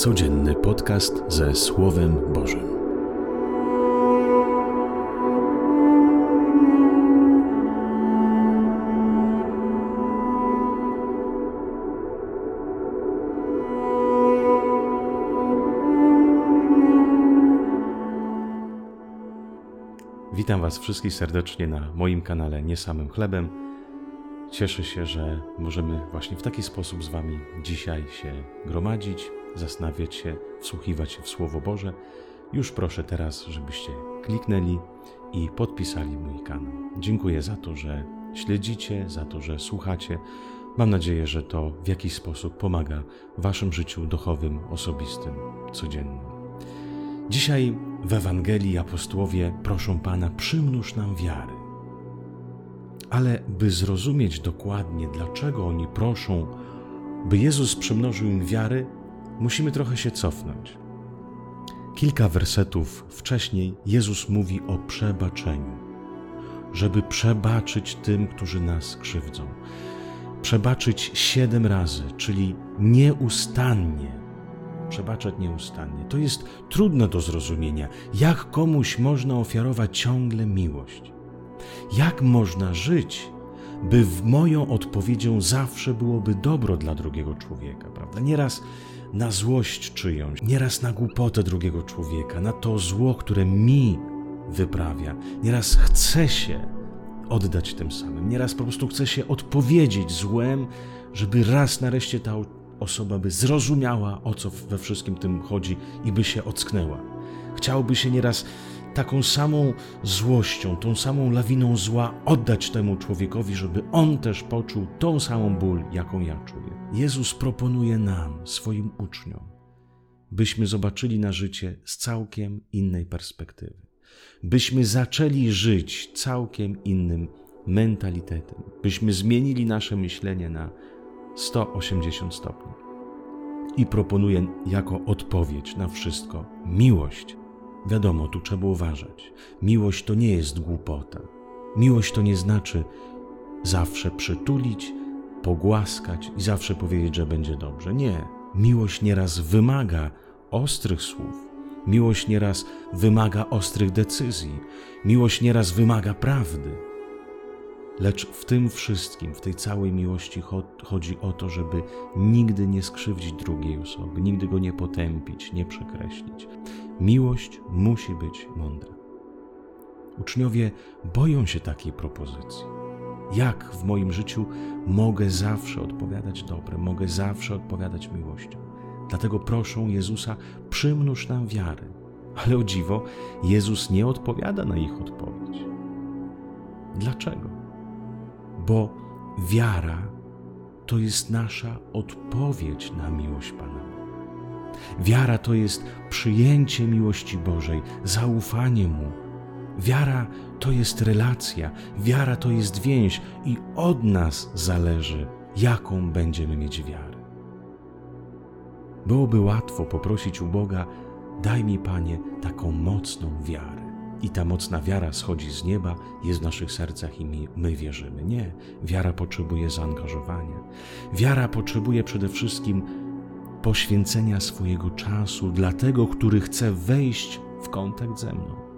Codzienny podcast ze Słowem Bożym. Witam Was wszystkich serdecznie na moim kanale Nie Samym Chlebem. Cieszę się, że możemy właśnie w taki sposób z Wami dzisiaj się gromadzić, zastanawiać się, wsłuchiwać się w Słowo Boże, już proszę teraz, żebyście kliknęli i podpisali mój kanał. Dziękuję za to, że śledzicie, za to, że słuchacie. Mam nadzieję, że to w jakiś sposób pomaga Waszym życiu duchowym, osobistym, codziennym. Dzisiaj w Ewangelii apostołowie proszą Pana, przymnóż nam wiary. Ale by zrozumieć dokładnie, dlaczego oni proszą, by Jezus przymnożył im wiary, musimy trochę się cofnąć. Kilka wersetów wcześniej Jezus mówi o przebaczeniu, żeby przebaczyć tym, którzy nas krzywdzą. Przebaczyć siedem razy, czyli nieustannie. Przebaczać nieustannie. To jest trudne do zrozumienia. Jak komuś można ofiarować ciągle miłość? Jak można żyć, by w moją odpowiedzią zawsze byłoby dobro dla drugiego człowieka, prawda? Nieraz na złość czyjąś, nieraz na głupotę drugiego człowieka, na to zło, które mi wyprawia. Nieraz chce się oddać tym samym, nieraz po prostu chce się odpowiedzieć złem, żeby raz nareszcie ta osoba by zrozumiała, o co we wszystkim tym chodzi i by się ocknęła. Chciałby się nieraz taką samą złością, tą samą lawiną zła oddać temu człowiekowi, żeby on też poczuł tą samą ból, jaką ja czuję. Jezus proponuje nam, swoim uczniom, byśmy zobaczyli na życie z całkiem innej perspektywy, byśmy zaczęli żyć całkiem innym mentalitetem, byśmy zmienili nasze myślenie na 180 stopni. I proponuje jako odpowiedź na wszystko miłość Wiadomo, tu trzeba uważać. Miłość to nie jest głupota. Miłość to nie znaczy zawsze przytulić, pogłaskać i zawsze powiedzieć, że będzie dobrze. Nie. Miłość nieraz wymaga ostrych słów. Miłość nieraz wymaga ostrych decyzji. Miłość nieraz wymaga prawdy. Lecz w tym wszystkim, w tej całej miłości chodzi o to, żeby nigdy nie skrzywdzić drugiej osoby, nigdy go nie potępić, nie przekreślić. Miłość musi być mądra. Uczniowie boją się takiej propozycji. Jak w moim życiu mogę zawsze odpowiadać dobre, mogę zawsze odpowiadać miłością? Dlatego proszą Jezusa, przymnóż nam wiary. Ale o dziwo, Jezus nie odpowiada na ich odpowiedź. Dlaczego? Bo wiara to jest nasza odpowiedź na miłość Pana. Wiara to jest przyjęcie miłości Bożej, zaufanie Mu. Wiara to jest relacja, wiara to jest więź i od nas zależy, jaką będziemy mieć wiarę. Byłoby łatwo poprosić u Boga, daj mi, Panie, taką mocną wiarę. I ta mocna wiara schodzi z nieba, jest w naszych sercach i my, my wierzymy. Nie, wiara potrzebuje zaangażowania. Wiara potrzebuje przede wszystkim poświęcenia swojego czasu dla tego, który chce wejść w kontakt ze mną.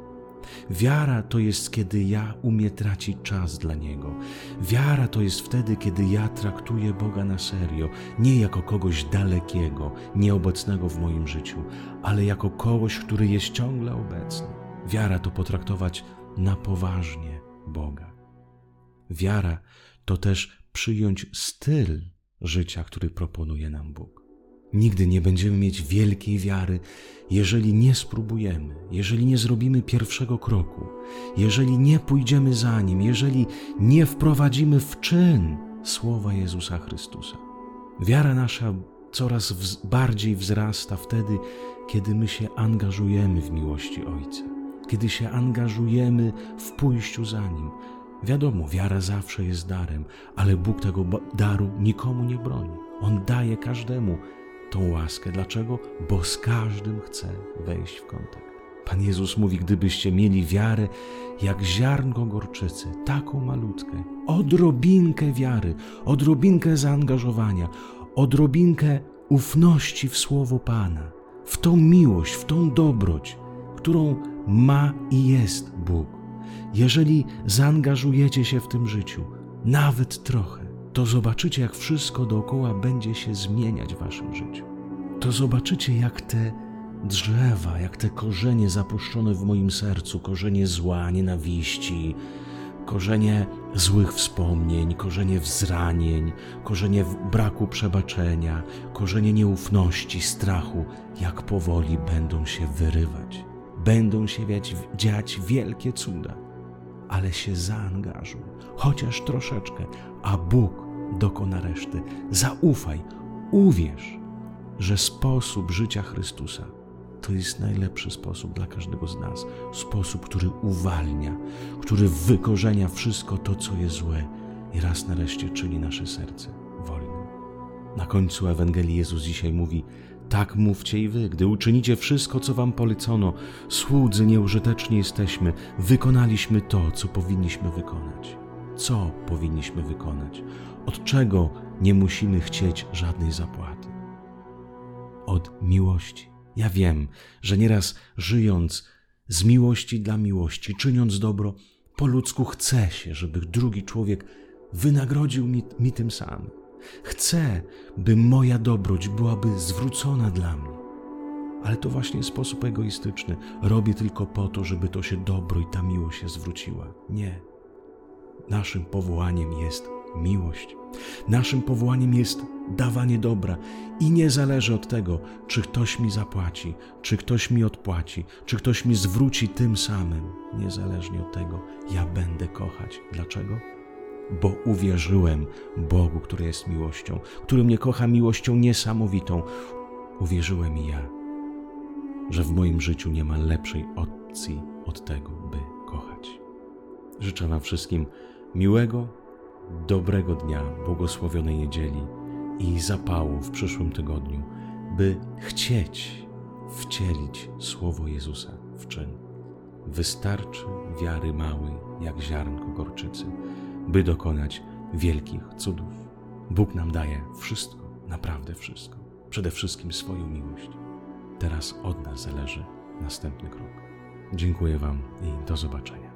Wiara to jest, kiedy ja umiem tracić czas dla Niego. Wiara to jest wtedy, kiedy ja traktuję Boga na serio, nie jako kogoś dalekiego, nieobecnego w moim życiu, ale jako kogoś, który jest ciągle obecny. Wiara to potraktować na poważnie Boga. Wiara to też przyjąć styl życia, który proponuje nam Bóg. Nigdy nie będziemy mieć wielkiej wiary, jeżeli nie spróbujemy, jeżeli nie zrobimy pierwszego kroku, jeżeli nie pójdziemy za nim, jeżeli nie wprowadzimy w czyn słowa Jezusa Chrystusa. Wiara nasza coraz bardziej wzrasta wtedy, kiedy my się angażujemy w miłości Ojca, kiedy się angażujemy w pójściu za nim. Wiadomo, wiara zawsze jest darem, ale Bóg tego daru nikomu nie broni. On daje każdemu tą łaskę. Dlaczego? Bo z każdym chce wejść w kontakt. Pan Jezus mówi, gdybyście mieli wiarę jak ziarnko gorczycy, taką malutkę, odrobinkę wiary, odrobinkę zaangażowania, odrobinkę ufności w słowo Pana, w tą miłość, w tą dobroć, którą ma i jest Bóg. Jeżeli zaangażujecie się w tym życiu, nawet trochę, to zobaczycie, jak wszystko dookoła będzie się zmieniać w waszym życiu. To zobaczycie, jak te drzewa, jak te korzenie zapuszczone w moim sercu, korzenie zła, nienawiści, korzenie złych wspomnień, korzenie wzranień, korzenie braku przebaczenia, korzenie nieufności, strachu, jak powoli będą się wyrywać. Będą się dziać wielkie cuda, ale się zaangażuj, chociaż troszeczkę, a Bóg dokona reszty. Zaufaj, uwierz, że sposób życia Chrystusa to jest najlepszy sposób dla każdego z nas. Sposób, który uwalnia, który wykorzenia wszystko to, co jest złe i raz nareszcie czyni nasze serce wolnym. Na końcu Ewangelii Jezus dzisiaj mówi: Tak mówcie i wy, gdy uczynicie wszystko, co wam polecono, słudzy nieużyteczni jesteśmy, wykonaliśmy to, co powinniśmy wykonać. Co powinniśmy wykonać? Od czego nie musimy chcieć żadnej zapłaty? Od miłości ja wiem, że nieraz żyjąc z miłości dla miłości, czyniąc dobro, po ludzku chce się, żeby drugi człowiek wynagrodził mi, mi tym samym. Chcę, by moja dobroć byłaby zwrócona dla mnie. Ale to właśnie sposób egoistyczny. Robię tylko po to, żeby to się dobro i ta miłość się zwróciła. Nie. Naszym powołaniem jest miłość. Naszym powołaniem jest dawanie dobra i nie zależy od tego, czy ktoś mi zapłaci, czy ktoś mi odpłaci, czy ktoś mi zwróci tym samym. Niezależnie od tego, ja będę kochać. Dlaczego? Bo uwierzyłem Bogu, który jest miłością, który mnie kocha miłością niesamowitą. Uwierzyłem i ja, że w moim życiu nie ma lepszej opcji od tego, by kochać. Życzę Wam wszystkim miłego, dobrego dnia, błogosławionej niedzieli i zapału w przyszłym tygodniu, by chcieć wcielić Słowo Jezusa w czyn. Wystarczy wiary małej, jak ziarnko gorczycy, by dokonać wielkich cudów. Bóg nam daje wszystko, naprawdę wszystko, przede wszystkim swoją miłość. Teraz od nas zależy następny krok. Dziękuję Wam i do zobaczenia.